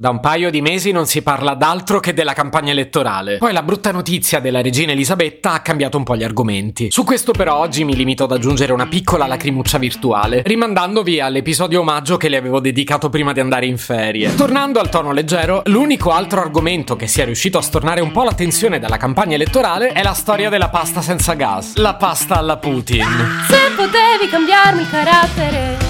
Da un paio di mesi non si parla d'altro che della campagna elettorale. Poi la brutta notizia della regina Elisabetta ha cambiato un po' gli argomenti. Su questo però oggi mi limito ad aggiungere una piccola lacrimuccia virtuale, rimandandovi all'episodio omaggio che le avevo dedicato prima di andare in ferie. Tornando al tono leggero, l'unico altro argomento che sia riuscito a stornare un po' l'attenzione dalla campagna elettorale è la storia della pasta senza gas. La pasta alla Putin. Se potevi cambiarmi carattere,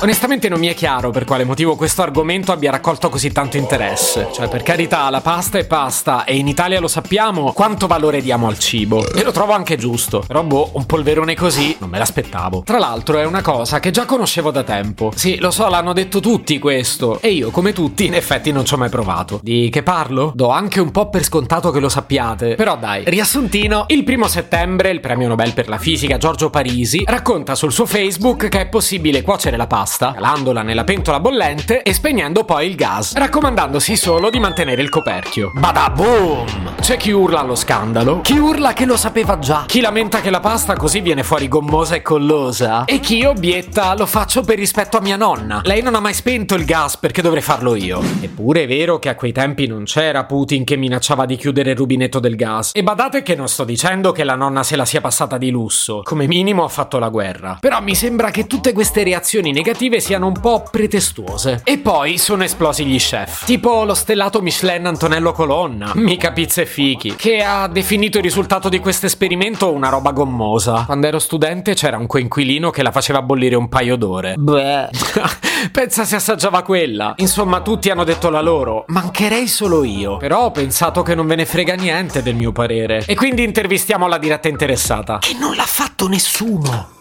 Onestamente non mi è chiaro per quale motivo questo argomento abbia raccolto così tanto interesse. Cioè, per carità, la pasta è pasta e in Italia lo sappiamo quanto valore diamo al cibo. E lo trovo anche giusto. Però boh, un polverone così non me l'aspettavo. Tra l'altro è una cosa che già conoscevo da tempo. Sì, lo so, l'hanno detto tutti questo. E io, come tutti, in effetti non ci ho mai provato. Di che parlo? Do anche un po' per scontato che lo sappiate. Però dai, riassuntino, il primo settembre il premio Nobel per la fisica Giorgio Parisi racconta sul suo Facebook che è possibile cuocere la pasta pasta, calandola nella pentola bollente e spegnendo poi il gas, raccomandandosi solo di mantenere il coperchio. Badaboom! C'è chi urla allo scandalo, chi urla che lo sapeva già, chi lamenta che la pasta così viene fuori gommosa e collosa, e chi obietta lo faccio per rispetto a mia nonna. Lei non ha mai spento il gas perché dovrei farlo io. Eppure è vero che a quei tempi non c'era Putin che minacciava di chiudere il rubinetto del gas. E badate che non sto dicendo che la nonna se la sia passata di lusso, come minimo ha fatto la guerra. Però mi sembra che tutte queste reazioni negative negative siano un po' pretestuose. E poi sono esplosi gli chef, tipo lo stellato Michelin Antonello Colonna, mica pizza e fichi, che ha definito il risultato di questo esperimento una roba gommosa. Quando ero studente c'era un coinquilino che la faceva bollire un paio d'ore. Beh. Pensa se assaggiava quella. Insomma, tutti hanno detto la loro. Mancherei solo io. Però ho pensato che non ve ne frega niente del mio parere. E quindi intervistiamo la diretta interessata. Che non l'ha fatto nessuno.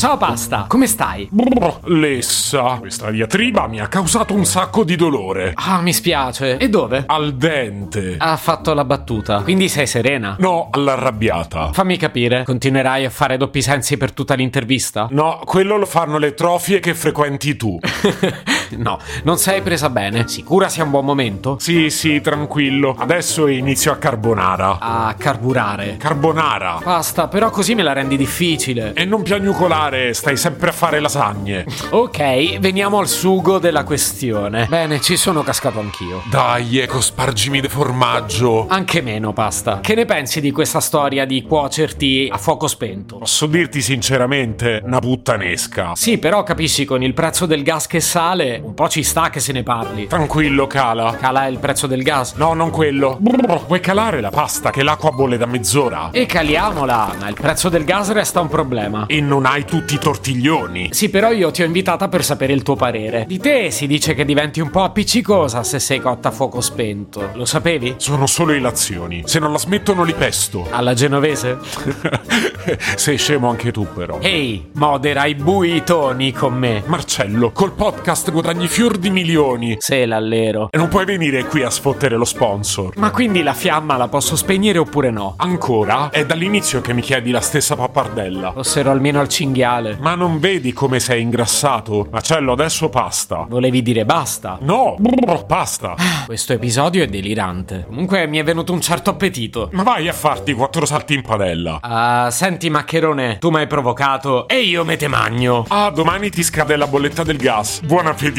Ciao pasta, come stai? Brr, Lessa, questa diatriba mi ha causato un sacco di dolore. Ah, mi spiace. E dove? Al dente. Ha fatto la battuta. Quindi sei serena? No, all'arrabbiata. Fammi capire, continuerai a fare doppi sensi per tutta l'intervista? No, quello lo fanno le trofie che frequenti tu. no, non sei presa bene. Sicura sia un buon momento? Sì, sì, tranquillo. Adesso inizio a carbonara. A carburare. Carbonara. Basta, però così me la rendi difficile. E non piagnucolare stai sempre a fare lasagne. Ok, veniamo al sugo della questione. Bene, ci sono cascato anch'io. Dai, ecco, spargimi di formaggio. Anche meno, pasta. Che ne pensi di questa storia di cuocerti a fuoco spento? Posso dirti sinceramente, una puttanesca. Sì, però capisci, con il prezzo del gas che sale, un po' ci sta che se ne parli. Tranquillo, cala. Cala il prezzo del gas? No, non quello. Brr, vuoi calare la pasta che l'acqua bolle da mezz'ora? E caliamola, ma il prezzo del gas resta un problema. E non hai tu tutti i tortiglioni. Sì, però io ti ho invitata per sapere il tuo parere. Di te si dice che diventi un po' appiccicosa se sei cotta a fuoco spento. Lo sapevi? Sono solo ilazioni. Se non la smettono li pesto. Alla genovese? sei scemo anche tu, però. Ehi, modera i bui toni con me. Marcello, col podcast guadagni fior di milioni. Sei l'allero. E non puoi venire qui a sfottere lo sponsor. Ma quindi la fiamma la posso spegnere oppure no? Ancora? È dall'inizio che mi chiedi la stessa pappardella. Fosserò almeno al cinghiale. Ma non vedi come sei ingrassato? Macello, adesso pasta. Volevi dire basta? No, brr, pasta. Questo episodio è delirante. Comunque mi è venuto un certo appetito. Ma vai a farti quattro salti in padella. Uh, senti, maccherone, tu mi hai provocato e io me te magno. Ah, domani ti scade la bolletta del gas. Buon appetito,